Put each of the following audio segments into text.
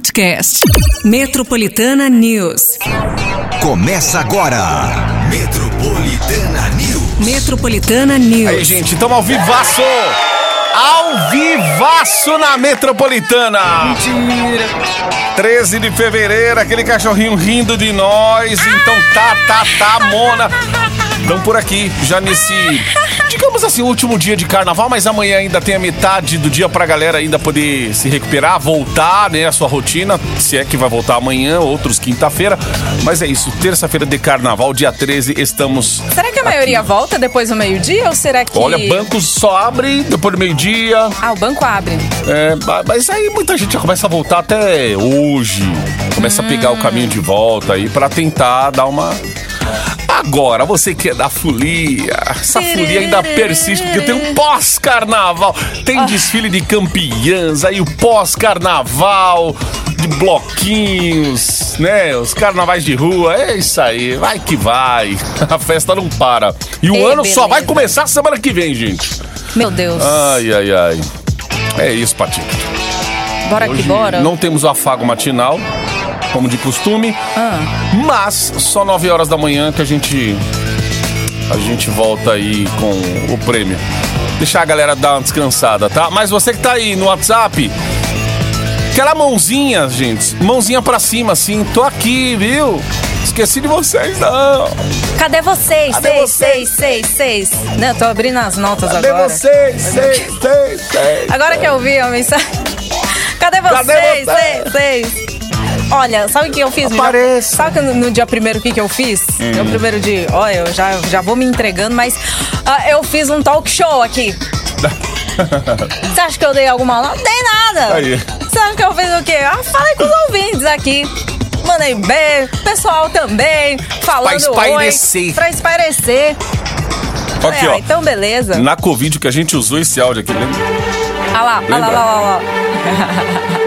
podcast. Metropolitana News. Começa agora. Metropolitana News. Metropolitana News. Aí, gente, estamos ao vivaço! Ao vivaço na Metropolitana! Mentira! 13 de fevereiro, aquele cachorrinho rindo de nós. Então tá, tá, tá, Mona. Estão por aqui, já nesse, digamos assim, último dia de carnaval, mas amanhã ainda tem a metade do dia pra galera ainda poder se recuperar, voltar, né, a sua rotina, se é que vai voltar amanhã, outros quinta-feira. Mas é isso, terça-feira de carnaval, dia 13, estamos. Será que a maioria volta depois do meio-dia ou será que. Olha, bancos só abrem depois do meio-dia. Ah, o banco abre. É, ma- mas aí muita gente já começa a voltar até hoje. Começa a pegar o caminho de volta aí pra tentar dar uma. Agora, você que é da folia, essa folia ainda persiste, porque tem um pós-carnaval, tem desfile de campeãs, aí o pós-carnaval, de bloquinhos, né? Os carnavais de rua, é isso aí, vai que vai. A festa não para. E o Ei, ano só vai beleza. começar semana que vem, gente. Meu Deus. Ai, ai, ai. É isso, Patinho. bora que Hoje bora. Não temos o afago matinal, como de costume, Ah, mas só 9 horas da manhã que a gente a gente volta aí com o prêmio. Deixar a galera dar uma descansada, tá? Mas você que tá aí no WhatsApp, aquela mãozinha, gente, mãozinha pra cima assim, tô aqui, viu? Esqueci de vocês, não. cadê vocês? Cadê seis, vocês? seis, seis, seis. Não, eu tô abrindo as notas Cadê agora. vocês? Seis, seis, seis. Agora que eu vi a mensagem. Cadê vocês? Cadê você? Seis, seis. Olha, sabe o que eu fiz? Apareça. Sabe que no, dia primeiro o que, que eu fiz? Hum. No primeiro dia, olha, eu já, já vou me entregando, mas ah, eu fiz um talk show aqui. Você acha que eu dei alguma aula? Não dei nada. Aí. Você acha que eu fiz o quê? Ah, falei com os ouvintes aqui. Mandei beijo, pessoal também, falando espairecer. oi. Pra espairecer. Aqui, É, ó. Então, beleza. Na Covid que a gente usou esse áudio aqui, lembra? Ah lá, ah lá, lá, lá, lá.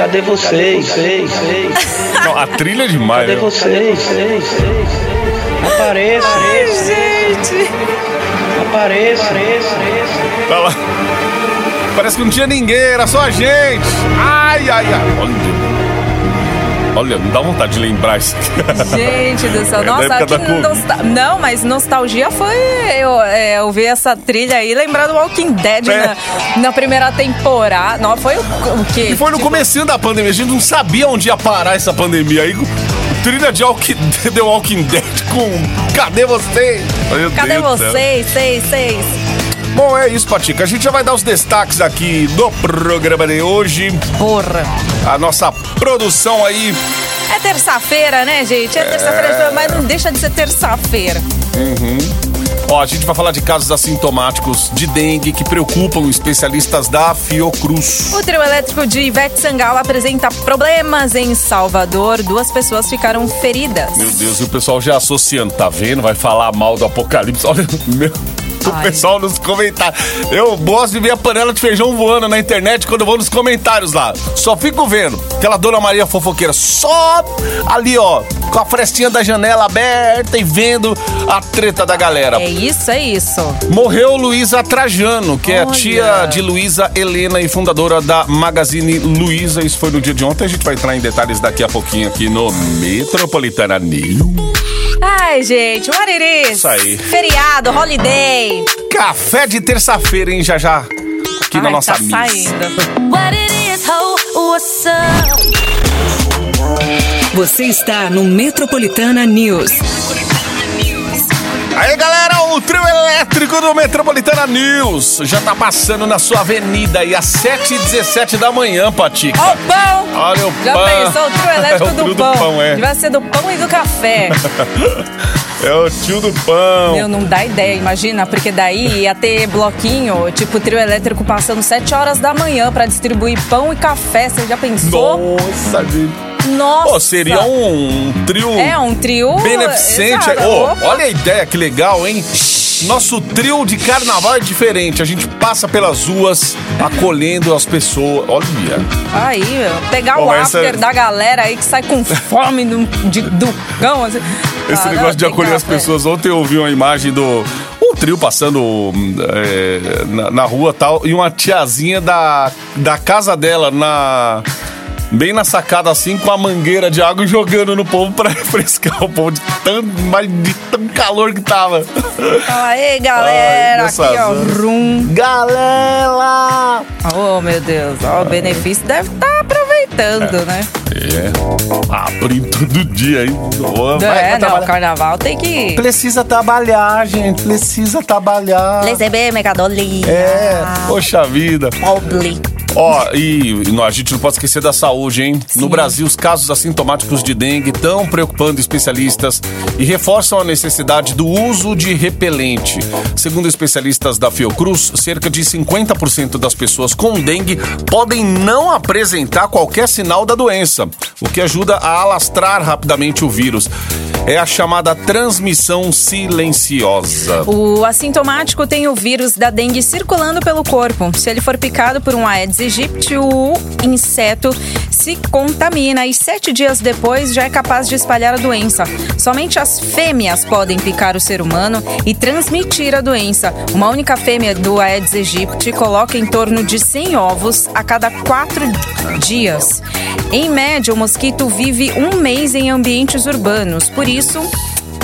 Cadê vocês? vocês, vocês? Não, a trilha é demais, Cadê né? vocês? Apareça, Gente. apareça. Olha lá. Parece que não tinha ninguém, era só a gente. Ai, ai, ai. Olha. Olha, não dá vontade de lembrar isso. Gente do céu, É nossa, nostal... Não, mas nostalgia foi eu é, ouvir essa trilha aí, lembrar do Walking Dead É. na, na primeira temporada. Não, foi o, o quê? E foi no Tipo, comecinho da pandemia, a gente não sabia onde ia parar essa pandemia. Aí, trilha de Walking, The Walking Dead com Cadê vocês? Meu Cadê Deus vocês? Seis, seis. Bom, é isso, Patica. A gente já vai dar os destaques aqui do programa de hoje. Porra. A nossa produção aí. É terça-feira, né, gente? É terça-feira, mas não deixa de ser terça-feira. Ó, a gente vai falar de casos assintomáticos de dengue que preocupam especialistas da Fiocruz. O trio elétrico de Ivete Sangalo apresenta problemas em Salvador. Duas pessoas ficaram feridas. Meu Deus, e o pessoal já associando, tá vendo? Vai falar mal do apocalipse. Olha, meu. O pessoal nos comentários. Eu gosto de ver a panela de feijão voando na internet quando eu vou nos comentários lá. Só fico vendo. Aquela dona Maria fofoqueira só ali, ó, com a frestinha da janela aberta e vendo a treta da galera. É isso, é isso. Morreu Luísa Trajano, que é Olha. tia de Luísa Helena e fundadora da Magazine Luiza. Isso foi no dia de ontem. A gente vai entrar em detalhes daqui a pouquinho aqui no Metropolitana News. Ai, gente, what it is? Isso aí. Feriado, holiday. Café de terça-feira, hein? Já já. Aqui na Ai, nossa tá missa. saindo. What it is, ho, what's up? Você está no Metropolitana News. Trio elétrico do Metropolitana News já tá passando na sua avenida aí às 7h17 da manhã, Patica. Ó o pão! Olha o Já pão. pensou o trio elétrico É o do, trio do pão. pão, é. Vai ser do pão e do café. É o tio do pão. Meu, não dá ideia, imagina, porque daí ia ter bloquinho, tipo trio elétrico passando 7 horas da manhã pra distribuir pão e café. Você já pensou? Nossa, gente. Nossa! Pô, seria um trio É um trio. beneficente. Exato. Opa. olha a ideia, que legal, hein? Nosso trio de carnaval é diferente. A gente passa pelas ruas acolhendo as pessoas. Olha. Aí, meu, pegar o after da galera aí que sai com fome do, de, do cão. Assim. Esse Ah, negócio não, de acolher as pessoas. Ontem eu vi uma imagem do. Um trio passando é, na, na rua tal. E uma tiazinha da, da casa dela na. Bem na sacada assim, com a mangueira de água jogando no povo pra refrescar o povo de tão, mas de tão calor que tava. Fala aí, galera. Ai, aqui, ó. Rum. Galera! Oh, meu Deus. Ó, o benefício deve estar aproveitando, né? É, abrindo todo dia aí. Ô, vai, é, não, trabalhar. carnaval tem que. Precisa trabalhar, gente. Precisa trabalhar. Receber mercadoria. É, poxa vida. Pobre. Ó, e, e não, a gente não pode esquecer da saúde, hein? No Brasil, os casos assintomáticos de dengue estão preocupando especialistas e reforçam a necessidade do uso de repelente. Segundo especialistas da Fiocruz, cerca de 50% das pessoas com dengue podem não apresentar qualquer sinal da doença, o que ajuda a alastrar rapidamente o vírus. É a chamada transmissão silenciosa. O assintomático tem o vírus da dengue circulando pelo corpo. Se ele for picado por um Aedes aegypti, o inseto se contamina e sete dias depois já é capaz de espalhar a doença. Somente as fêmeas podem picar o ser humano e transmitir a doença. Uma única fêmea do Aedes aegypti coloca em torno de 100 ovos a cada quatro dias. Em média, o mosquito vive um mês em ambientes urbanos. Por isso,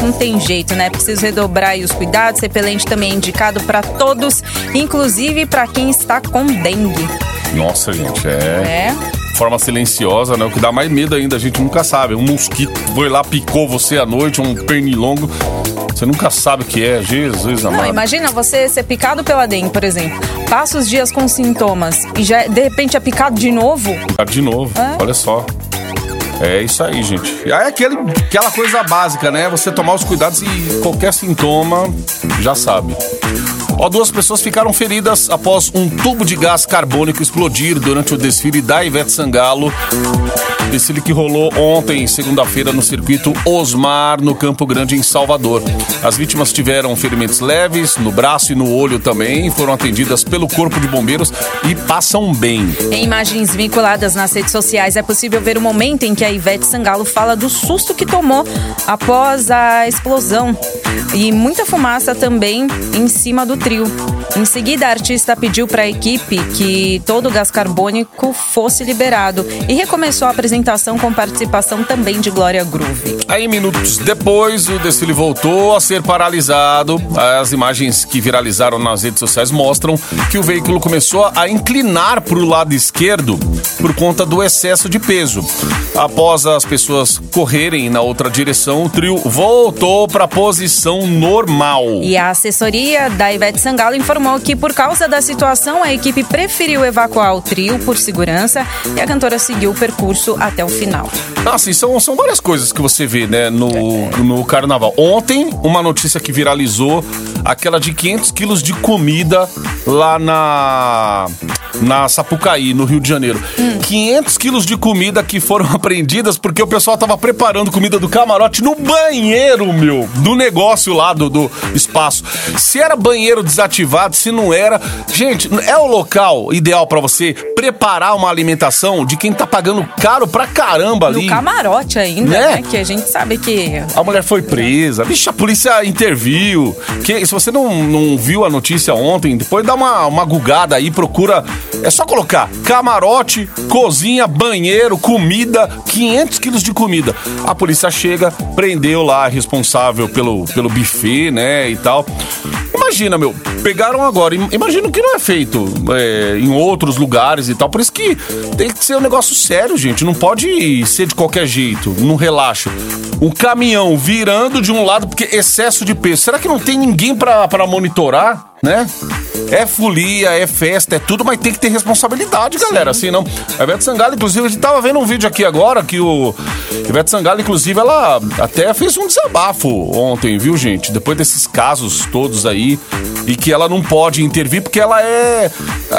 não tem jeito, né? Preciso redobrar os cuidados. Repelente também é indicado para todos, inclusive para quem está com dengue. Nossa, gente, é. É. forma silenciosa, né? O que dá mais medo ainda, a gente nunca sabe. Um mosquito foi lá, picou você à noite, um pernilongo. Você nunca sabe o que é, Jesus Não, amado. imagina você ser picado pela dengue, por exemplo. Passa os dias com sintomas e já de repente é picado de novo. De novo, É? olha só. É isso aí, gente. Aí aquele, aquela coisa básica, né? Você tomar os cuidados e qualquer sintoma já sabe. Ó, duas pessoas ficaram feridas após um tubo de gás carbônico explodir durante o desfile da Ivete Sangalo. Desfile que rolou ontem, segunda-feira, no circuito Osmar, no Campo Grande, em Salvador. As vítimas tiveram ferimentos leves no braço e no olho também, foram atendidas pelo Corpo de Bombeiros e passam bem. Em imagens vinculadas nas redes sociais é possível ver o momento em que a Ivete Sangalo fala do susto que tomou após a explosão. E muita fumaça também em cima do trio. Em seguida, a artista pediu para a equipe que todo o gás carbônico fosse liberado e recomeçou a apresentação com participação também de Glória Groove. Aí, minutos depois, o desfile voltou a ser paralisado. As imagens que viralizaram nas redes sociais mostram que o veículo começou a inclinar para o lado esquerdo por conta do excesso de peso. Após as pessoas correrem na outra direção, o trio voltou para a posição normal. E a assessoria da Ivete Sangalo informou que, por causa da situação, a equipe preferiu evacuar o trio por segurança e a cantora seguiu o percurso até o final. Assim, são, são várias coisas que você vê, né, no, no carnaval. Ontem, uma notícia que viralizou, aquela de 500 quilos de comida lá na, na Sapucaí, no Rio de Janeiro. 500 quilos de comida que foram apreendidas porque o pessoal tava preparando comida do camarote no banheiro, meu, do negócio lá, do, do espaço. Se era banheiro desativado, se não era... Gente, é o local ideal pra você preparar uma alimentação de quem tá pagando caro pra caramba ali. No camarote ainda, Né? né? Que a gente sabe que. A mulher foi presa. Vixe, a polícia interviu. Que, se você não, não viu a notícia ontem, depois dá uma, uma gugada aí, procura. É só colocar camarote, cozinha, banheiro, comida, 500 quilos de comida. A polícia chega, prendeu lá a responsável pelo, pelo buffet, né, e tal. Imagina, meu, pegaram agora. im- Imagina que não é feito é, em outros lugares e tal. Por isso que tem que ser um negócio sério, gente. Não pode ser de qualquer jeito, não relaxa. Um caminhão virando de um lado porque excesso de peso. Será que não tem ninguém pra monitorar, né? É folia, é festa, é tudo, mas tem que ter responsabilidade, galera. Assim, não. A Ivete Sangalo, inclusive, a gente tava vendo um vídeo aqui agora que o. Ivete Sangalo, inclusive, ela até fez um desabafo ontem, viu, gente? Depois desses casos todos aí. E que ela não pode intervir porque ela é.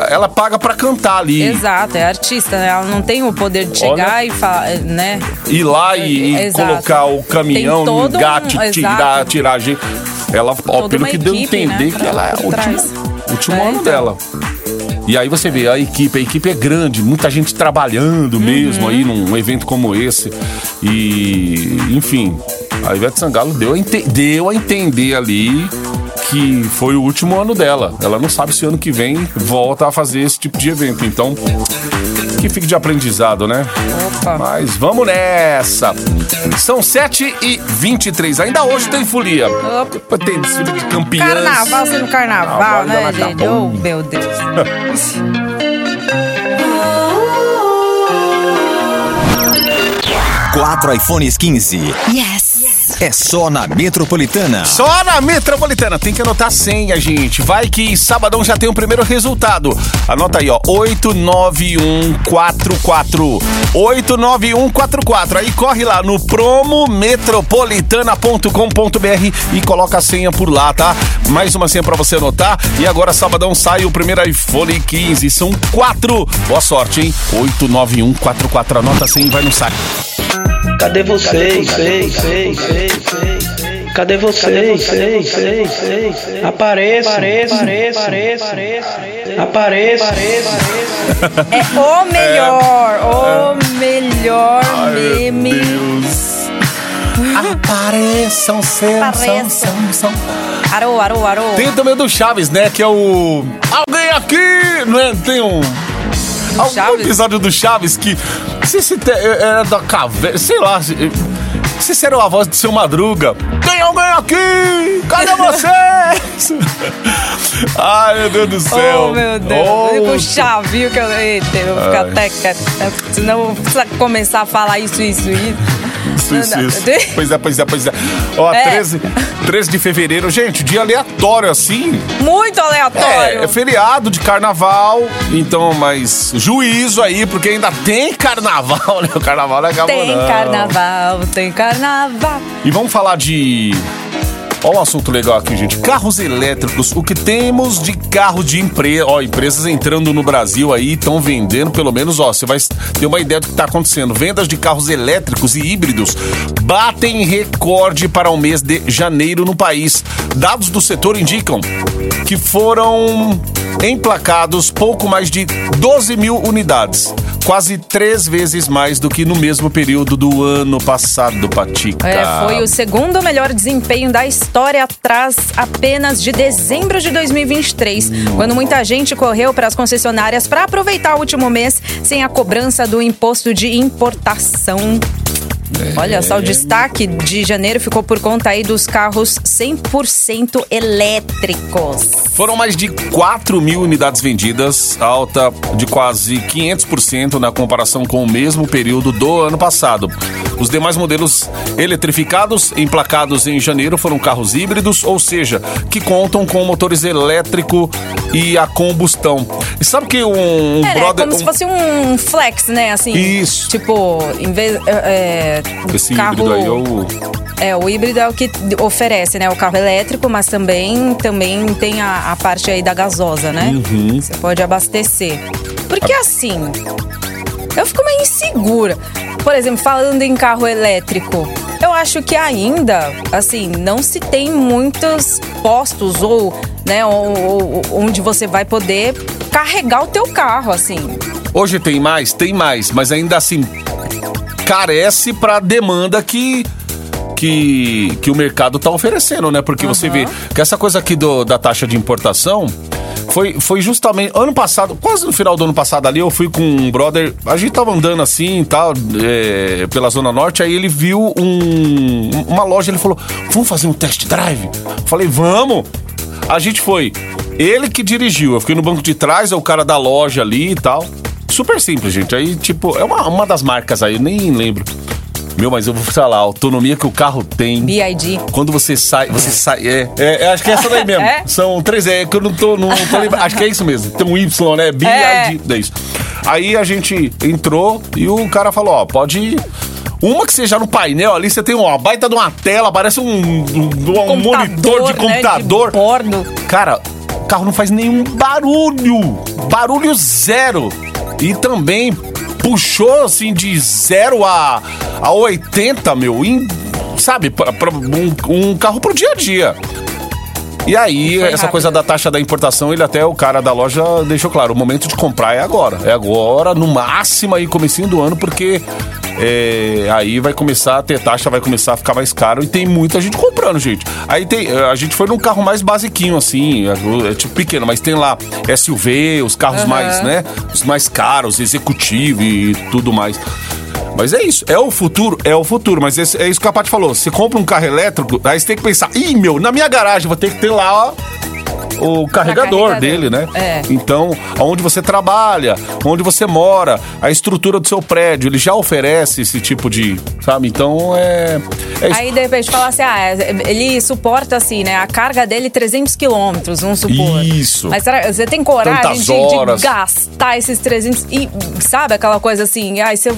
Ela paga pra cantar ali. Exato, é artista, né? Ela não tem o poder de chegar Olha. e falar, né? ir lá e, e colocar o caminhão no gato, um- tirar, tirar a gente. Ela, ó, pelo que deu a equipe, entender né, que ela é o último, último É, ano então. dela. E aí você vê a equipe, a equipe é grande, muita gente trabalhando mesmo Uhum. aí num evento como esse. E, enfim, a Ivete Sangalo deu a, deu a entender ali que foi o último ano dela. Ela não sabe se ano que vem volta a fazer esse tipo de evento. Então, Que fique de aprendizado, né? Opa. Mas vamos nessa. São 7 e 23 Ainda hoje tem folia. Opa. Tem desfile de campeãs. Carnaval sendo carnaval, Carnaval né, ainda não gente? acabou. Oh, meu Deus. Quatro iPhones 15. Yes. É só na Metropolitana. Só na Metropolitana, tem que anotar a senha, gente. Vai que sabadão já tem o primeiro resultado. Anota aí, ó, 89144. 89144. Aí corre lá no promometropolitana.com.br e coloca a senha por lá, tá? Mais uma senha pra você anotar. E agora sabadão sai o primeiro iPhone 15. São quatro. Boa sorte, hein? 89144. Anota a senha e vai no site. Cadê vocês? Cadê vocês? Apareça, apareça, apareça, apareça, apareça. É o melhor, o melhor meme. Deus. Apareçam, são, Apareçam. são, são, são. Arô, arô, arô. Tem também o do Chaves, né? Que é o. Alguém aqui! Não é? Tem um. Algum Chaves? episódio do Chaves que. Não sei se te- era da caverna. Sei lá. se- sei se era a voz do seu Madruga. Tem alguém aqui! Cadê vocês? Ai, meu Deus do céu. Oh, meu Deus. Oh, Eu vou chavinho que eu. Eita, eu vou ficar até. Senão eu vou começar a falar isso, isso, isso. Isso, isso, isso. Pois é, pois é, pois é. Ó, É. 13, 13 de fevereiro. Gente, dia aleatório assim. Muito aleatório. É, é feriado de carnaval, então, mas juízo aí, porque ainda tem carnaval, né? O carnaval não acabou, Tem não. carnaval, tem carnaval. E vamos falar de. Olha um assunto legal aqui, gente. Carros elétricos. O que temos de carro de empresa. Ó, empresas entrando no Brasil aí, estão vendendo, pelo menos, ó, você vai ter uma ideia do que está acontecendo. Vendas de carros elétricos e híbridos batem recorde para o mês de janeiro no país. Dados do setor indicam que foram emplacados pouco mais de 12 mil unidades. Quase três vezes mais do que no mesmo período do ano passado, Patica. É, foi o segundo melhor desempenho da história atrás apenas de dezembro de 2023, quando muita gente correu para as concessionárias para aproveitar o último mês sem a cobrança do imposto de importação. Olha só, o destaque de janeiro ficou por conta aí dos carros 100% elétricos. Foram mais de 4 mil unidades vendidas, alta de quase 500% na comparação com o mesmo período do ano passado. Os demais modelos eletrificados emplacados em janeiro foram carros híbridos, ou seja, que contam com motores elétrico e a combustão. E sabe que um, um É, né, brother. como um- se fosse um flex, né? Assim. Isso. Tipo, em vez. É, Esse carro, híbrido aí é o. É, o híbrido é o que oferece, né? O carro elétrico, mas também, também tem a, a parte aí da gasosa, né? Uhum. Você pode abastecer. Porque assim, eu fico meio insegura. Por exemplo, falando em carro elétrico, eu acho que ainda, assim, não se tem muitos postos ou, né, onde você vai poder carregar o teu carro, assim. Hoje tem mais? Tem mais, mas ainda assim carece pra demanda que. Que, que o mercado tá oferecendo, né? Porque você vê que essa coisa aqui do- da taxa de importação foi, foi justamente. Ano passado, quase no final do ano passado ali, eu fui com um brother. A gente tava andando assim e tal, é, pela Zona Norte, aí ele viu um, uma loja, ele falou: Vamos fazer um test drive? Falei, vamos! A gente foi. Ele que dirigiu, eu fiquei no banco de trás, é o cara da loja ali e tal. Super simples, gente. Aí, tipo, é uma, uma das marcas aí, nem lembro. Meu, mas eu vou falar, a autonomia que o carro tem. BID. Quando você sai, você sai. É, é, é, acho que é essa daí mesmo. É? São três, é que eu não tô, não tô lembrando. Acho que é isso mesmo. Tem um Y, né? BID. É. É isso. Aí a gente entrou e o cara falou: ó, pode ir. Uma que seja no painel ali, você tem uma baita de uma tela, parece um, um- um monitor de né, computador. de bordo. Cara, o carro não faz nenhum barulho. Barulho zero. E também puxou assim de 0 a, a 80, meu, em, sabe, pra, pra um, um carro pro dia a dia. E aí, essa rápido. coisa da taxa da importação, ele até, o cara da loja deixou claro, o momento de comprar é agora. É agora, no máximo aí, comecinho do ano, porque é, aí vai começar a ter taxa, vai começar a ficar mais caro e tem muita gente comprando, gente. Aí tem, a gente foi num carro mais basiquinho, assim, é, é tipo pequeno, mas tem lá SUV, os carros mais, né? Os mais caros, executivo e tudo mais. Mas é isso, é o futuro, é o futuro. Mas esse- é isso que a Paty falou. Você compra um carro elétrico, aí você tem que pensar, ih, meu, na minha garagem vou ter que ter lá, ó, o carregador, carregador. dele, né? É. Então, onde você trabalha, onde você mora, a estrutura do seu prédio, ele já oferece esse tipo de, sabe? Então, é, é. Aí de repente fala assim, ah, ele suporta assim, né? A carga dele 300 quilômetros, vamos supor. Isso. Mas será, você tem coragem de, de gastar esses 300 e sabe aquela coisa assim, ai, se eu-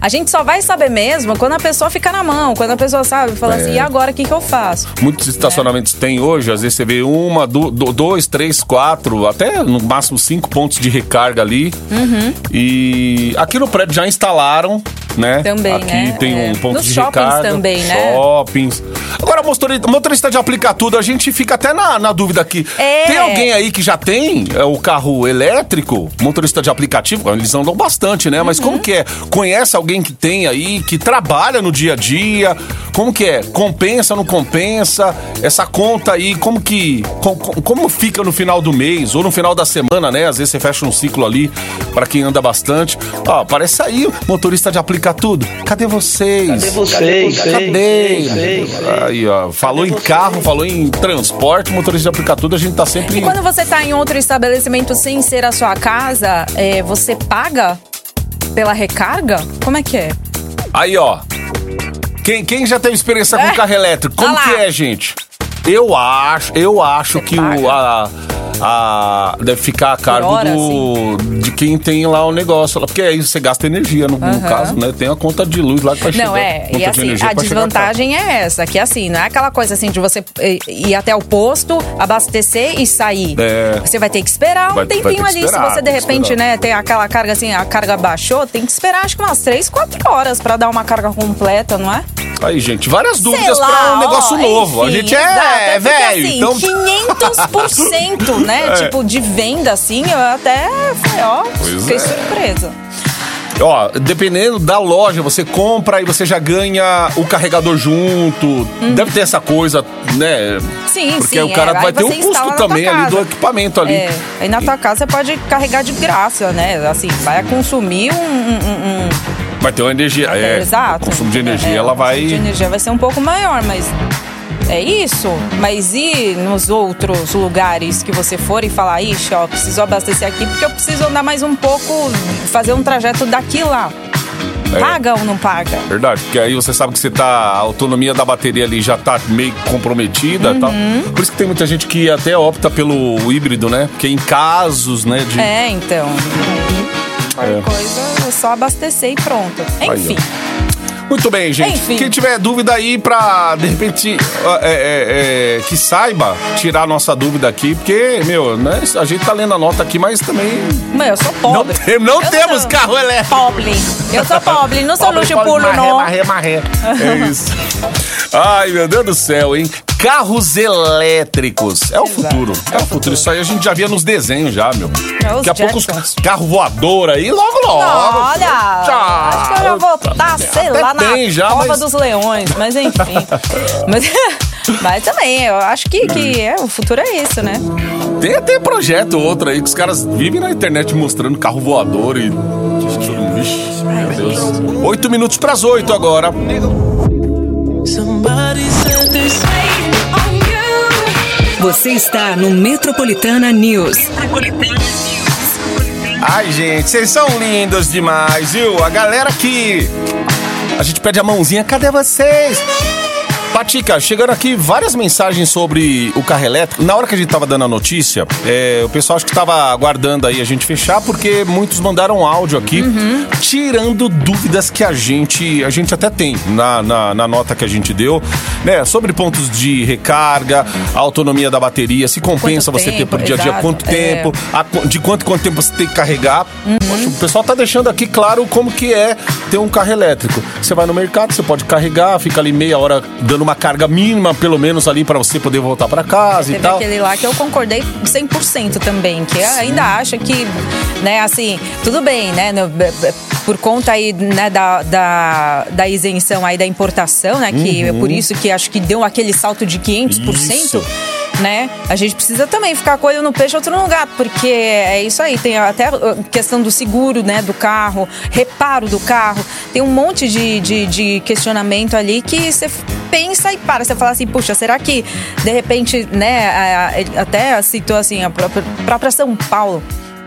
a gente só vai saber mesmo quando a pessoa fica na mão, quando a pessoa sabe, fala É. assim, e agora o que que eu faço? Muitos estacionamentos tem hoje, às vezes você vê uma, du- do- dois, três, quatro, até no máximo cinco pontos de recarga ali. Uhum. E aqui no prédio já instalaram, né? Também, aqui né? tem É. um ponto Nos de shoppings recarga. também, né? Shoppings. Agora, motorista, motorista de aplicar tudo, a gente fica até na, na dúvida aqui. É. Tem alguém aí que já tem é, o carro elétrico, motorista de aplicativo? Eles andam bastante, né? Mas Uhum. como que é? Conhece alguém que tem aí, que trabalha no dia a dia? Como que é? Compensa, não compensa? Essa conta aí, como que. com- com- como fica no final do mês ou no final da semana, né? Às vezes você fecha um ciclo ali pra quem anda bastante. Ó, aparece aí, o motorista de aplicar tudo. Cadê vocês? Cadê vocês? Cadê? Vocês? Aí, ó, falou em carro, falou em transporte, motorista de aplicar tudo, a gente tá sempre. E quando você tá em outro estabelecimento sem ser a sua casa, é, você paga pela recarga? Como é que é? Aí, ó. Quem, quem já teve experiência com É. carro elétrico? Como que é, gente? Eu acho, eu acho que o, a, a- deve ficar a cargo hora, do, de quem tem lá o negócio. Porque aí você gasta energia, no, no caso, né? Tem a conta de luz lá que vai chegar. Não, é. E de assim, energia a desvantagem é essa, que assim, não é aquela coisa assim de você eh, ir até o posto, abastecer e sair. É. Você vai ter que esperar um Vai- vai tempinho que ali. esperar, Se você de repente, esperar. né, tem aquela carga assim, a carga baixou, tem que esperar acho que umas 3, 4 horas pra dar uma carga completa, não é? Aí, gente, várias dúvidas pra um negócio ó, novo. a enfim, gente exato, é, porque, velho, assim, então 500%, né? É. Tipo, de venda, assim, eu até falei, ó, Pois fiquei é. surpresa. Ó, dependendo da loja, você compra e você já ganha o carregador junto. Deve ter essa coisa, né? Uhum. Sim, Porque sim. o cara é. vai ter um custo também ali do equipamento ali. É, aí na tua casa você pode carregar de graça, né? Assim, vai consumir um. um- um- Vai ter uma energia. É, exato. O consumo de energia, É, ela o consumo de vai. energia vai ser um pouco maior, mas. É isso? Mas e nos outros lugares que você for e falar, ixi, ó, preciso abastecer aqui porque eu preciso andar mais um pouco, fazer um trajeto daqui lá. É. Paga ou não paga? Verdade, porque aí você sabe que você tá. A autonomia da bateria ali já tá meio comprometida e tal. Uhum. Por isso que tem muita gente que até opta pelo híbrido, né? Porque em casos, né, de. É, então. Qualquer É. coisa é só abastecer e pronto. Enfim. Muito bem, gente. Enfim. Quem tiver dúvida aí pra, de repente, é, é, é, que saiba tirar a nossa dúvida aqui, porque, meu, né, a gente tá lendo a nota aqui, mas também Mãe, eu sou não, pobre. tem- não temos sou carro elétrico. Pobre. Eu sou pobre, não sou Pobre, luxo pobre, pulo, marré, não. Marré, marré. É isso. Ai, meu Deus do céu, hein? Carros elétricos. É o Exato. futuro. É o futuro. Isso aí a gente já via nos desenhos já, meu. É Daqui a pouco os Jetsons. carro voador aí, logo, logo. Olha, Tchau. acho que eu já vou estar, sei Até lá, na tem já, cova mas- dos leões, mas enfim. mas, mas também, eu acho que, que é, o futuro é isso, né? Tem até projeto outro aí que os caras vivem na internet mostrando carro voador e. Vixe, meu Deus. Oito minutos pras oito agora. Você está no Metropolitana News. Ai, gente, vocês são lindos demais, viu? A galera que. A gente pede a mãozinha, cadê vocês? Patica, chegando aqui várias mensagens sobre o carro elétrico. Na hora que a gente tava dando a notícia, é, o pessoal acho que tava aguardando aí a gente fechar, porque muitos mandaram áudio aqui, tirando dúvidas que a gente, a gente até tem na, na, na nota que a gente deu, né? Sobre pontos de recarga, a autonomia da bateria, se compensa Quanto você ter tempo, por dia a dia, exato, quanto é. tempo, a de quanto quanto tempo você tem que carregar. Uhum. Poxa, o pessoal tá deixando aqui claro como que é ter um carro elétrico. Você vai no mercado, você pode carregar, fica ali meia hora dando uma carga mínima, pelo menos ali para você poder voltar para casa e Teve tal. aquele lá que eu concordei 100% também, que ainda acha que, né, assim, tudo bem, né, no- por conta aí, né, da, da, da isenção aí da importação, né, que é por isso que acho que deu aquele salto de 500%. Uhum. Isso. Né? A gente precisa também ficar com olho no peixe, outro no gato, porque é isso aí. Tem até a questão do seguro, né, do carro, reparo do carro. Tem um monte de, de, de questionamento ali que você pensa e para. Você fala assim, puxa, será que de repente, né, até citou assim, a própria, São Paulo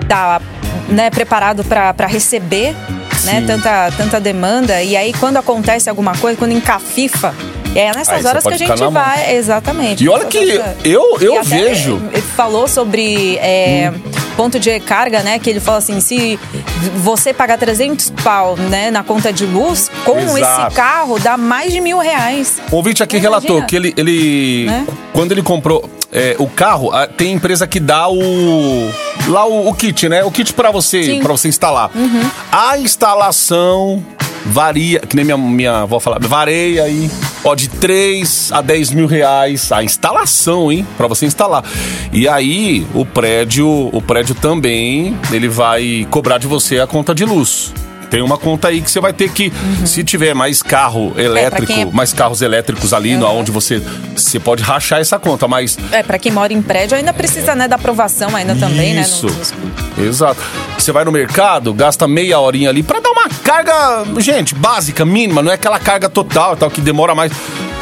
tá né, preparado para receber né, tanta, tanta demanda. E aí, quando acontece alguma coisa, quando encafifa. É nessas Aí horas que a gente vai. Exatamente. E olha que eu- eu E vejo- Ele falou sobre é, ponto de recarga, né? Que ele falou assim: se você pagar 300 pau né, na conta de luz, com Exato. esse carro dá mais de mil reais. O ouvinte aqui Imagina. relatou que ele, ele Né? quando ele comprou é, o carro, tem empresa que dá o lá o, o kit, né? O kit pra você. Uhum. para você instalar. A instalação varia, que nem minha, minha avó falava, varia aí, ó, de 3 a 10 mil reais a instalação, hein? Pra você instalar. E aí, o prédio, o prédio também, ele vai cobrar de você a conta de luz. Tem uma conta aí que você vai ter que, se tiver mais carro elétrico, quem é- mais carros elétricos ali, no onde você, você pode rachar essa conta, mas É, pra quem mora em prédio, ainda precisa né, da aprovação ainda também, isso. né? nos- Exato. Você vai no mercado, gasta meia horinha ali pra dar uma carga, gente, básica, mínima, não é aquela carga total, e tal que demora mais.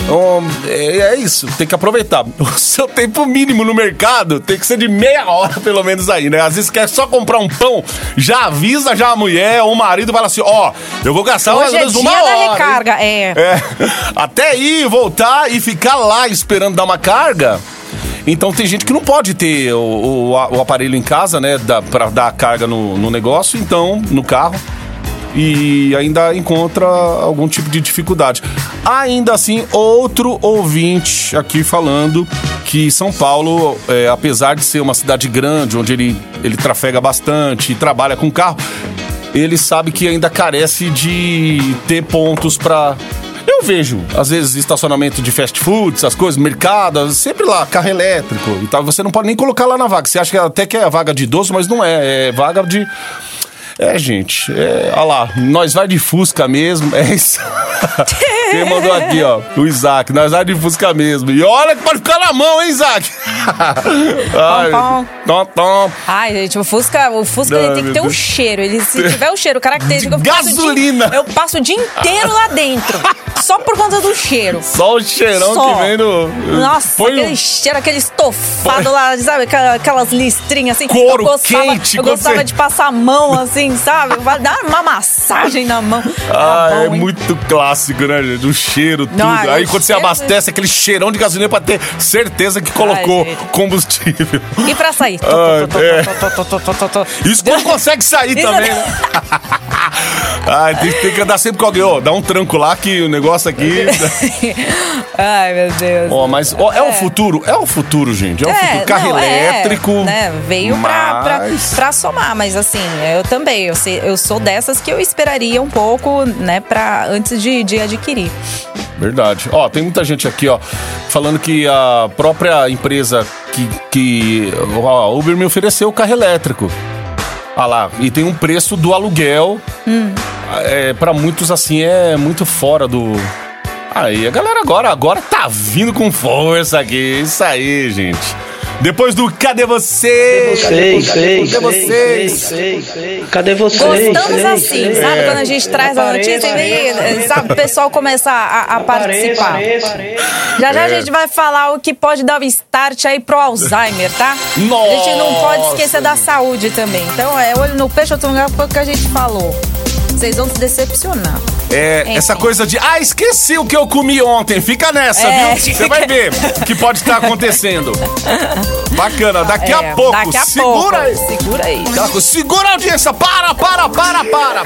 Então, é, é isso, tem que aproveitar. O seu tempo mínimo no mercado tem que ser de meia hora, pelo menos aí, né? Às vezes quer só comprar um pão, já avisa já a mulher ou o marido, fala assim: ó, eu vou gastar mais Hoje ou é menos dia uma hora. recarga, é. É. Até ir, voltar e ficar lá esperando dar uma carga. Então tem gente que não pode ter o, o, o aparelho em casa, né? Da, pra dar carga no, no negócio, então, no carro. E ainda encontra algum tipo de dificuldade. Ainda assim, outro ouvinte aqui falando que São Paulo, é, apesar de ser uma cidade grande, onde ele, ele trafega bastante e trabalha com carro, ele sabe que ainda carece de ter pontos pra. Eu vejo, às vezes, estacionamento de fast food, essas coisas, mercado, sempre lá, carro elétrico e tal. Você não pode nem colocar lá na vaga. Você acha que até que é vaga de idoso, mas não é. É vaga de. É, gente, é, olha lá, nós vai de Fusca mesmo, é isso. Quem mandou aqui, ó, o Isaac, nós vai de Fusca mesmo. E olha que pode ficar na mão, hein, Isaac? Ai, Tom, tom, tom. Ai, gente, o Fusca, o Fusca ele Ai, tem que ter um cheiro. Ele, se tiver o cheiro característico, De eu passo o dia- gasolina. eu passo o dia inteiro lá dentro. só por conta do cheiro. Só o cheirão Só. que vem no. Nossa, Põe aquele um- cheiro, aquele estofado lá, sabe? Aquela- Aquelas listrinhas assim. Couro eu gostava, quente, Eu gostava você- de passar a mão assim, sabe? Vai dar uma massagem na mão. Ah, Era é hein? muito clássico, né, gente? O cheiro, tudo. Não, Aí o quando você abastece aquele cheirão de gasolina pra ter certeza que colocou combustível. E pra sair? Ah, é. Isso quando consegue sair também, né? Ai, tem, tem que andar sempre com alguém. Ó, dá um tranco lá que o negócio aqui. Ai, meu Deus. Ó, mas ó, é, o futuro, é o futuro, gente. É o futuro. Carro não, é, elétrico. né, veio pra, pra, mas- pra somar, mas assim, eu também, eu, sei- eu sou dessas que eu esperaria um pouco, né, pra, antes de, de adquirir. Verdade. Ó, tem muita gente aqui, ó, falando que a própria empresa que, que a Uber me ofereceu o carro elétrico. Ah lá, e tem um preço do aluguel. É, para muitos, assim, é muito fora do. Aí, a galera agora, agora tá vindo com força aqui. Isso aí, gente. Depois do Cadê você? Vocês, vocês, Cadê vocês? Cadê vocês? Gostamos assim, sabe? Quando a gente traz a notícia e vem, sabe, o pessoal começa a, a participar. Já já a É. gente vai falar o que pode dar o start aí pro Alzheimer, tá? A gente não pode Nossa. esquecer da saúde também. Então, é olho no peixe, outro lugar, foi o que a gente falou. Vocês vão se decepcionar. É, essa coisa de, ah, esqueci o que eu comi ontem. Fica nessa, É, viu? Você vai ver o que pode estar acontecendo. Bacana, daqui É, a pouco. Daqui a segura pouco. aí. Segura aí. Segura a audiência, para, para, para, para.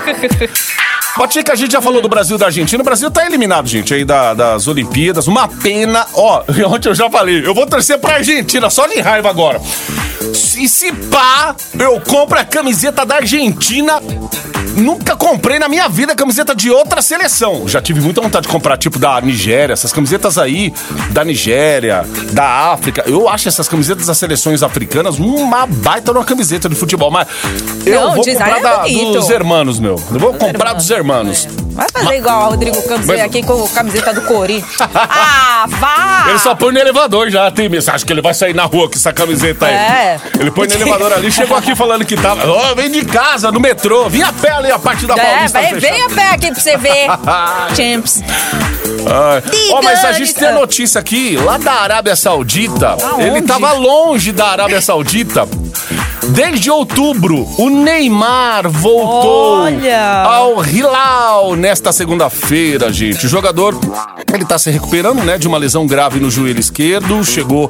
Pode que a gente já falou do Brasil e da Argentina. O Brasil tá eliminado, gente, aí da- das Olimpíadas. Uma pena. Ó, ontem eu já falei, eu vou torcer pra Argentina, só de raiva agora. E se pá, eu compro a camiseta da Argentina Nunca comprei na minha vida camiseta de outra seleção. Já tive muita vontade de comprar, tipo, da Nigéria, essas camisetas aí, da Nigéria, da África. Eu acho essas camisetas das seleções africanas uma baita numa camiseta de futebol. Mas eu Não, vou comprar é da- dos hermanos, meu. Eu vou comprar dos hermanos. Vai fazer igual o Rodrigo Campos Mas- aqui com a camiseta do Corinthians. ah, vá! Ele só põe no elevador já, tem mensagem que ele vai sair na rua com essa camiseta aí. É. Ele põe no elevador ali, chegou aqui falando que tava. Ó, vem de casa, no metrô, vim a pé ali, a parte da É, Paulista. fechada. vem a pé aqui pra você ver. Champs. Ó, mas a gente tem a notícia aqui, lá da Arábia Saudita. Aonde? Ele tava longe da Arábia Saudita. Desde outubro, o Neymar voltou Olha! ao Hilal nesta segunda-feira, gente. O jogador, ele tá se recuperando, né, de uma lesão grave no joelho esquerdo. Chegou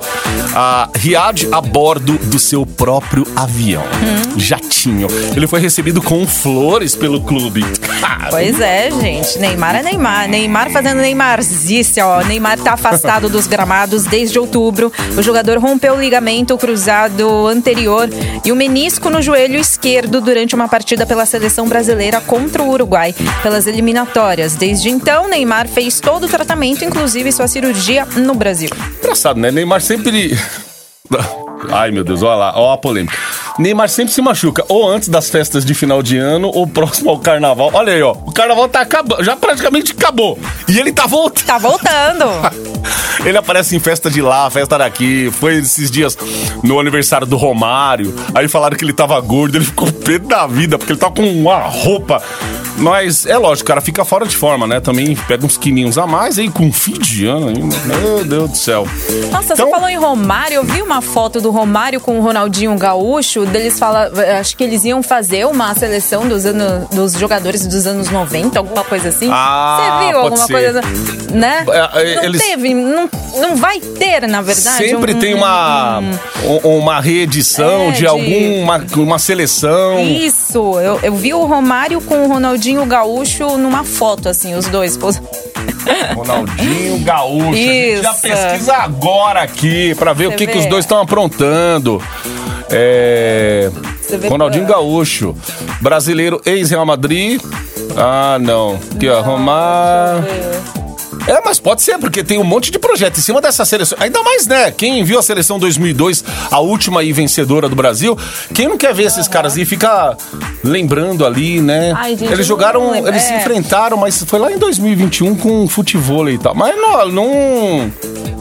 a Riad a bordo do seu próprio avião. Hum. Jatinho. Ele foi recebido com flores pelo clube. Cara, Pois é, gente. Neymar é Neymar. Neymar fazendo Neymarzice, ó. Neymar tá afastado dos gramados desde outubro. O jogador rompeu o ligamento cruzado anterior e o menisco no joelho esquerdo durante uma partida pela seleção brasileira contra o Uruguai pelas eliminatórias. Desde então, Neymar fez todo o tratamento, inclusive sua cirurgia no Brasil. Engraçado, né? Neymar sempre. Ai, meu Deus, olha lá, ó a polêmica. Neymar sempre se machuca, ou antes das festas de final de ano, ou próximo ao carnaval. Olha aí, ó. O carnaval tá acabando, já praticamente acabou. E ele tá voltando. Tá voltando. Ele aparece em festa de lá, festa daqui. Foi esses dias no aniversário do Romário. Aí falaram que ele tava gordo, ele ficou pé da vida, porque ele tava com uma roupa. Mas é lógico, o cara fica fora de forma, né? Também pega uns quininhos a mais aí com fim de ano ainda. Meu Deus do céu. Nossa, Então- você falou em Romário, eu vi uma foto do Romário com o Ronaldinho Gaúcho, deles fala, acho que eles iam fazer uma seleção dos anos dos jogadores dos anos 90, alguma coisa assim. Ah, você viu alguma ser. coisa, né? É, é, não eles- teve, não, não vai ter, na verdade. Sempre um- tem uma, um- uma reedição É, de de- alguma uma seleção. Isso, eu, eu vi o Romário com o Ronaldinho Gaúcho numa foto, assim, os dois. Ronaldinho Gaúcho. A gente já Isso. pesquisa agora aqui pra ver o Você que, que vê. os dois estão aprontando. É. Ronaldinho que- Gaúcho. Brasileiro ex-Real Madrid. Ah, não. Aqui, ó. Romar. É, mas pode ser, porque tem um monte de projeto em cima dessa seleção. Ainda mais, né? Quem viu a seleção 2002, a última aí vencedora do Brasil, quem não quer ver esses caras aí fica lembrando ali, né? Ai, gente, eles não jogaram, eles se É. enfrentaram, mas foi lá em 2021 com futebol e tal. Mas não, não.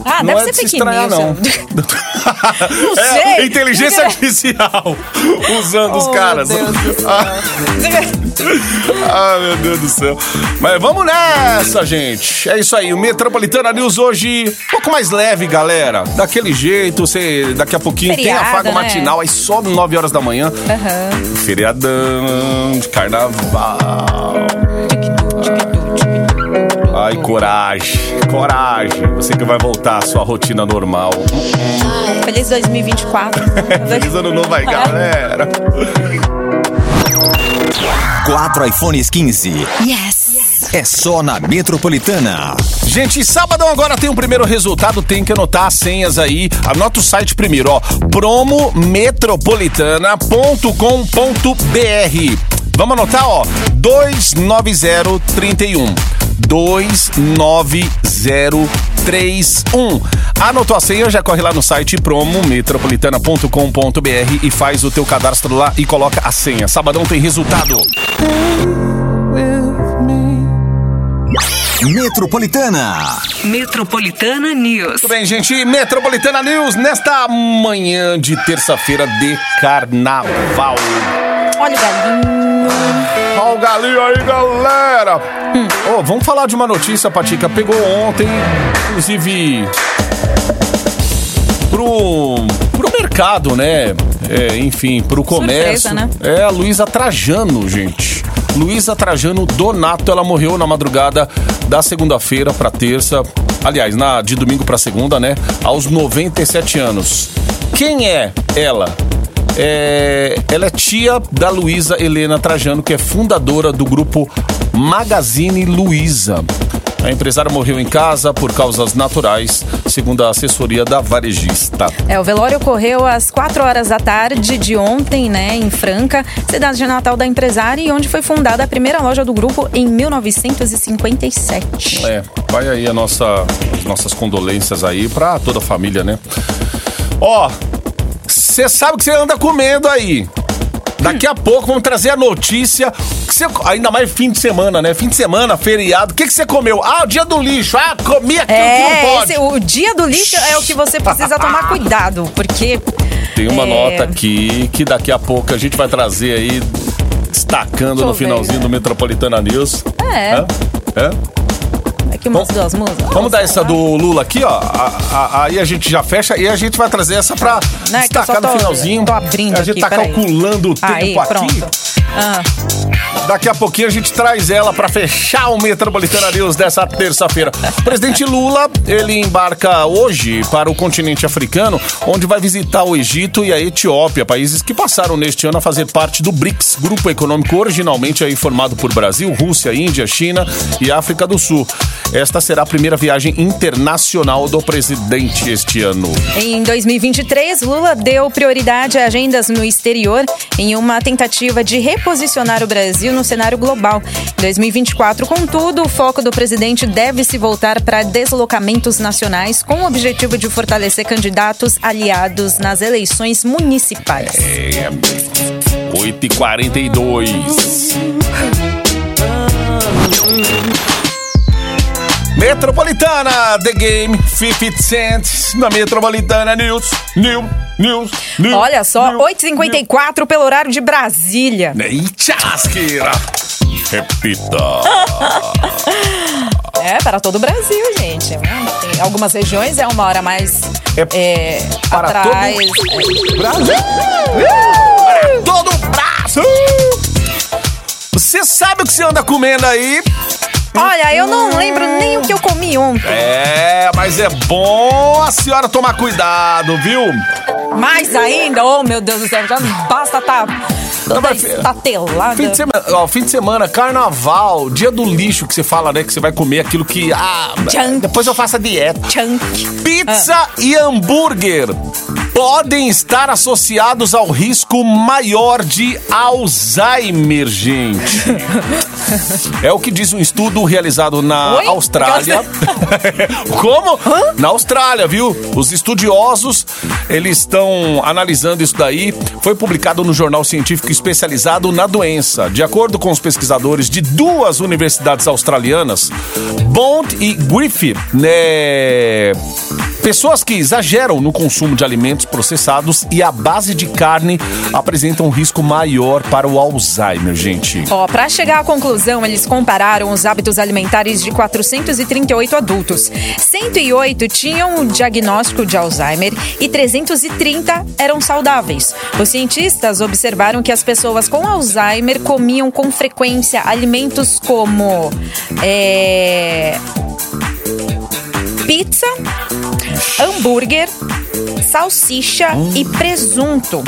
Ah, não deve é ser de se estranhar, news. não. sei. É, inteligência artificial usando os Oh, caras. Deus do céu. Ah, meu Deus do céu. Mas vamos nessa, gente. É isso aí. O Metropolitana News hoje um pouco mais leve, galera. Daquele jeito, você daqui a pouquinho tem Feriado, afago né? matinal, aí sobe 9 horas da manhã. Aham. Feriadão de carnaval. Ai, coragem, coragem. Você que vai voltar à sua rotina normal. Feliz 2024. Feliz ano novo aí, galera. Quatro iPhones 15. Yes. É só na Metropolitana. Gente, sábado agora tem o primeiro resultado, tem que anotar as senhas aí. Anota o site primeiro, ó. promometropolitana.com.br. Vamos anotar, ó. 29031. 29031. Anotou a senha, já corre lá no site promometropolitana.com.br e faz o teu cadastro lá e coloca a senha. Sabadão tem resultado. Metropolitana. Metropolitana News. Muito bem, gente. Metropolitana News nesta manhã de terça-feira de carnaval. Olha o galinho. Olha o galinho aí, galera. Ô, vamos falar de uma notícia, Patica. Pegou ontem, inclusive, pro, pro mercado, né? É, enfim, pro comércio. né? É a Luísa Trajano, gente. Luísa Trajano Donato, ela morreu na madrugada da segunda-feira pra terça. Aliás, na, de domingo pra segunda, né? Aos 97 anos. Quem é ela? É, ela é tia da Luísa Helena Trajano, que é fundadora do grupo Magazine Luiza. A empresária morreu em casa por causas naturais, segundo a assessoria da varejista. É, o velório ocorreu às 4 horas da tarde de ontem, né, em Franca, cidade de natal da empresária e onde foi fundada a primeira loja do grupo em 1957. É, vai aí a nossa, as nossas condolências aí pra toda a família, né? Ó, você sabe o que você anda comendo aí. Daqui a pouco vamos trazer a notícia. que cê- ainda mais fim de semana, né? Fim de semana, feriado. O que, que você comeu? Ah, o dia do lixo. Ah, comi aquilo que não É, pode. esse- o dia do lixo é o que você precisa tomar cuidado, porque Tem uma É. nota aqui que daqui a pouco a gente vai trazer aí, destacando no finalzinho do Metropolitana News. É. Hã? Hã? Aqui umas duas músicas. Vamos dar essa do Lula aqui, ó. A- a- Aí a gente já fecha e a gente vai trazer essa pra Não, é destacar no finalzinho. tô abrindo a gente aqui, tá calculando o tempo Aí, aqui. pronto. Ah, Daqui a pouquinho a gente traz ela pra fechar o Metropolitana News dessa terça-feira. O presidente Lula, ele embarca hoje para o continente africano, onde vai visitar o Egito e a Etiópia, países que passaram neste ano a fazer parte do BRICS, grupo econômico originalmente aí formado por Brasil, Rússia, Índia, China e África do Sul. Esta será a primeira viagem internacional do presidente este ano. Em 2023, Lula deu prioridade a agendas no exterior em uma tentativa de reposicionar o Brasil no cenário global. Em 2024, contudo, o foco do presidente deve se voltar para deslocamentos nacionais com o objetivo de fortalecer candidatos aliados nas eleições municipais. É, 8h42. Metropolitana, The Game, 50 Cent, na Metropolitana News, News, News, News. Olha só, News, 8h54 pelo horário de Brasília. News. Eita lasqueira. Repita. É, para todo o Brasil, gente. Tem algumas regiões é uma hora mais É é, para atrás. Brasil. Todo o braço. Você sabe o que você anda comendo aí? Olha, eu não lembro nem o que eu comi ontem. É, mas é bom a senhora tomar cuidado, viu? Mais ainda, oh meu Deus do céu, já não basta tá toda estatelada. Fim de, semana, ó, fim de semana, carnaval, dia do lixo que você fala, né? Que você vai comer aquilo que. Ah, Junk. depois eu faço a dieta. Chunk. Pizza e hambúrguer podem estar associados ao risco maior de Alzheimer, gente. É o que diz um estudo realizado na Oi? Austrália. Como? Na Austrália, viu? Os estudiosos, eles estão analisando isso daí. Foi publicado no jornal científico especializado na doença. De acordo com os pesquisadores de duas universidades australianas, Bond e Griffith, né? Pessoas que exageram no consumo de alimentos processados e à base de carne apresentam um risco maior para o Alzheimer, gente. Ó, pra chegar à conclusão, eles compararam os hábitos alimentares de 438 adultos. 108 tinham o diagnóstico de Alzheimer e 330 eram saudáveis. Os cientistas observaram que as pessoas com Alzheimer comiam com frequência alimentos como é, pizza, hambúrguer, salsicha e presunto.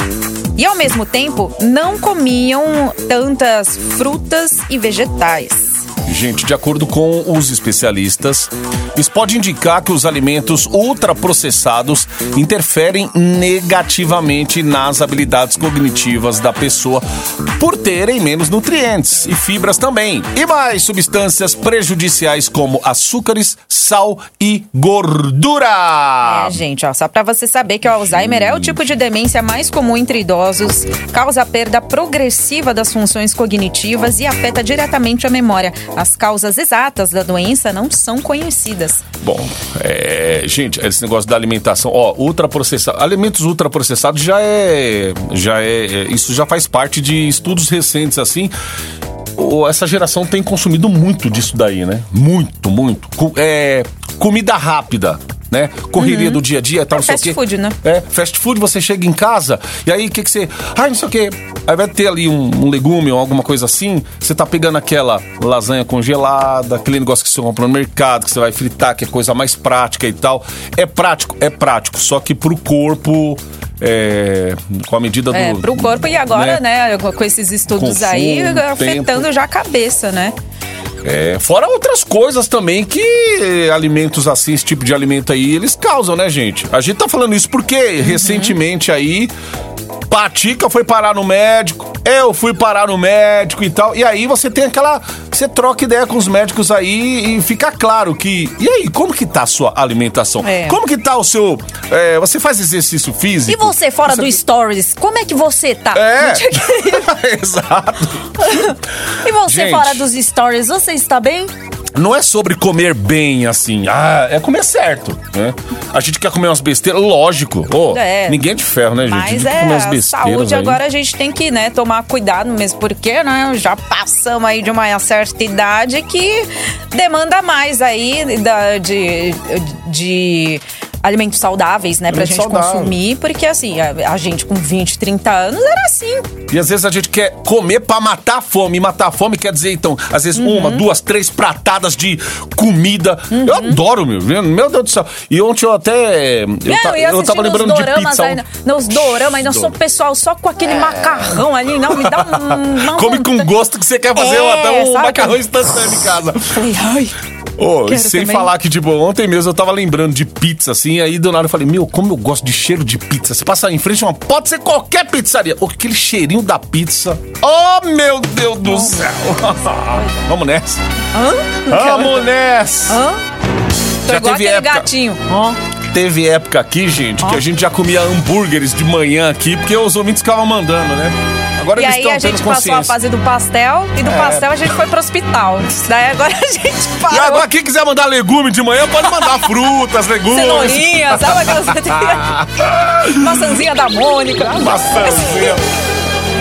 E ao mesmo tempo, não comiam tantas frutas e vegetais. Gente, de acordo com os especialistas, isso pode indicar que os alimentos ultraprocessados interferem negativamente nas habilidades cognitivas da pessoa por terem menos nutrientes e fibras também, e mais substâncias prejudiciais como açúcares, sal e gordura. É, gente, ó, só pra você saber que o Alzheimer é o tipo de demência mais comum entre idosos, causa perda progressiva das funções cognitivas e afeta diretamente a memória. As causas exatas da doença não são conhecidas. Bom, é, gente, esse negócio da alimentação, ó, ultraprocessado, alimentos ultraprocessados já é, já é, é, isso já faz parte de estudos recentes assim. Essa geração tem consumido muito disso daí, né? Muito, muito. É, comida rápida, né? Correria do dia a dia, tal, não sei o Uhum. fast quê. food, né? É, fast food, você chega em casa e aí o que que você. Ai, não sei o quê. Aí vai ter ali um, um legume ou alguma coisa assim. Você tá pegando aquela lasanha congelada, aquele negócio que você compra no mercado, que você vai fritar, que é coisa mais prática e tal. É prático, é prático. Só que pro corpo, é, com a medida do. É, pro corpo e agora, né, com esses estudos Consumo, aí, tempo. afetando já a cabeça, né? É, fora outras coisas também que alimentos assim, esse tipo de alimento aí, eles causam, né, gente? A gente tá falando isso porque Uhum. recentemente aí Patica foi parar no médico, eu fui parar no médico e tal. E aí você tem aquela. Você troca ideia com os médicos aí e fica claro que. E aí, como que tá a sua alimentação? É. Como que tá o seu. é, você faz exercício físico? E você fora Você- do Stories, como é que você tá? É. Exato. E você Gente. fora dos Stories, você está bem? Não é sobre comer bem, assim. Ah, é comer certo, né? A gente quer comer umas besteiras, lógico. Pô, É. ninguém é de ferro, né, gente? Mas é, comer umas besteiras saúde aí. agora a gente tem que, né, tomar cuidado mesmo, porque, né, já passamos aí de uma certa idade que demanda mais aí da, de, de alimentos saudáveis, né, pra gente saudáveis. consumir, porque assim, a, a gente com 20, 30 anos era assim. E às vezes a gente quer comer pra matar a fome. E matar a fome quer dizer, então, às vezes Uhum. uma, duas, três pratadas de comida. Eu adoro, meu. Meu Deus do céu. E ontem eu até. Eu, Não, ta- eu tava lembrando de pizza. aí, nos doramas, ainda sou pessoal só com aquele macarrão ali, não, me dá um... Come com gosto que você quer fazer É, até um sabe? macarrão instantâneo em casa. Falei, ai... Ô, e Quero sem também. falar que, tipo, ontem mesmo eu tava lembrando de pizza, assim, aí do nada eu falei, meu, como eu gosto de cheiro de pizza. Você passa em frente a uma. Pode ser qualquer pizzaria. Ô, aquele cheirinho da pizza. Oh, meu Deus do céu. Vamos nessa. Hã? Vamos nessa. Hã? Tô Já teve época. gatinho. Teve época aqui, gente, que a gente já comia hambúrgueres de manhã aqui, porque os ouvintes ficavam mandando, né? Agora E eles aí a gente passou a fase do pastel e do pastel a gente foi pro hospital. Daí agora a gente E parou. agora, quem quiser mandar legume de manhã, pode mandar frutas, legumes. Cenourinha, sabe aquelas... Maçãzinha da Mônica. Maçãzinha.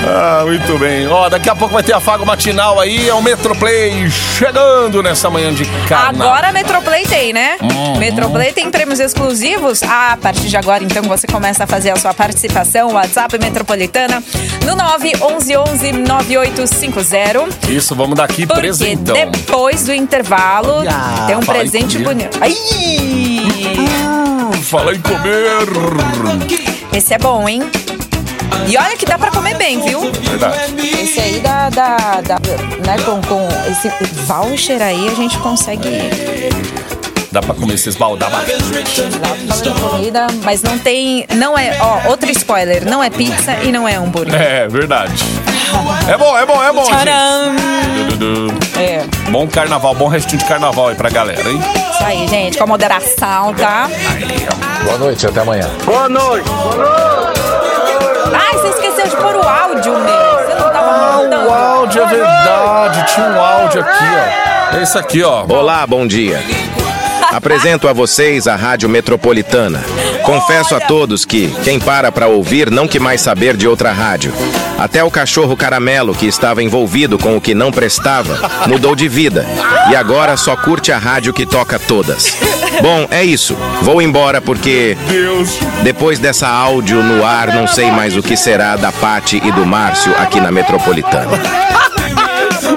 Ah, muito bem. Ó, daqui a pouco vai ter afago matinal aí, é o Metroplay chegando nessa manhã de carnaval. Agora a Metroplay tem, né? Uhum. Metroplay tem prêmios exclusivos. Ah, a partir de agora, então, você começa a fazer a sua participação. WhatsApp Metropolitana no 911-9850. Isso, vamos daqui Porque presentão. depois do intervalo Olha, tem um presente bonito. Ai! Fala em comer. Esse é bom, hein? E olha que dá pra comer bem, viu? Verdade. Esse aí dá, dá, dá né, com, com esse voucher aí a gente consegue Dá pra comer esses baldamas. lá fazendo comida, mas não tem, não é, ó, outro spoiler, não é pizza e não é hambúrguer. É, verdade. É bom, é bom, é bom, Tcharam! É, Bom carnaval, bom restinho de carnaval aí pra galera, hein? isso aí, gente, com moderação, tá? Boa noite, até amanhã. Ai, você esqueceu de pôr o áudio, meu. Você não tava Ah, montando. o áudio é verdade. Tinha um áudio aqui, ó. É esse aqui, ó. Olá, bom dia. Apresento a vocês a Rádio Metropolitana. Confesso a todos que quem para para ouvir não que mais saber de outra rádio. Até o cachorro caramelo que estava envolvido com o que não prestava mudou de vida e agora só curte a rádio que toca todas. Bom, é isso. Vou embora porque Deus. depois dessa áudio no ar não sei mais o que será da Pati e do Márcio aqui na Metropolitana.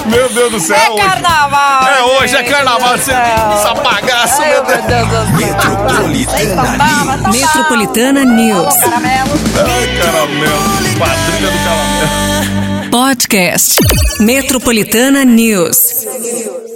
Meu Deus do céu. É hoje. carnaval! É hoje, é carnaval. Você, essa bagaça, meu Deus. Deus do céu. Metropolitana News. Metropolitana News. Caramelo. Ai, caramelo. Padrinha do caramelo. Podcast. Metropolitana News.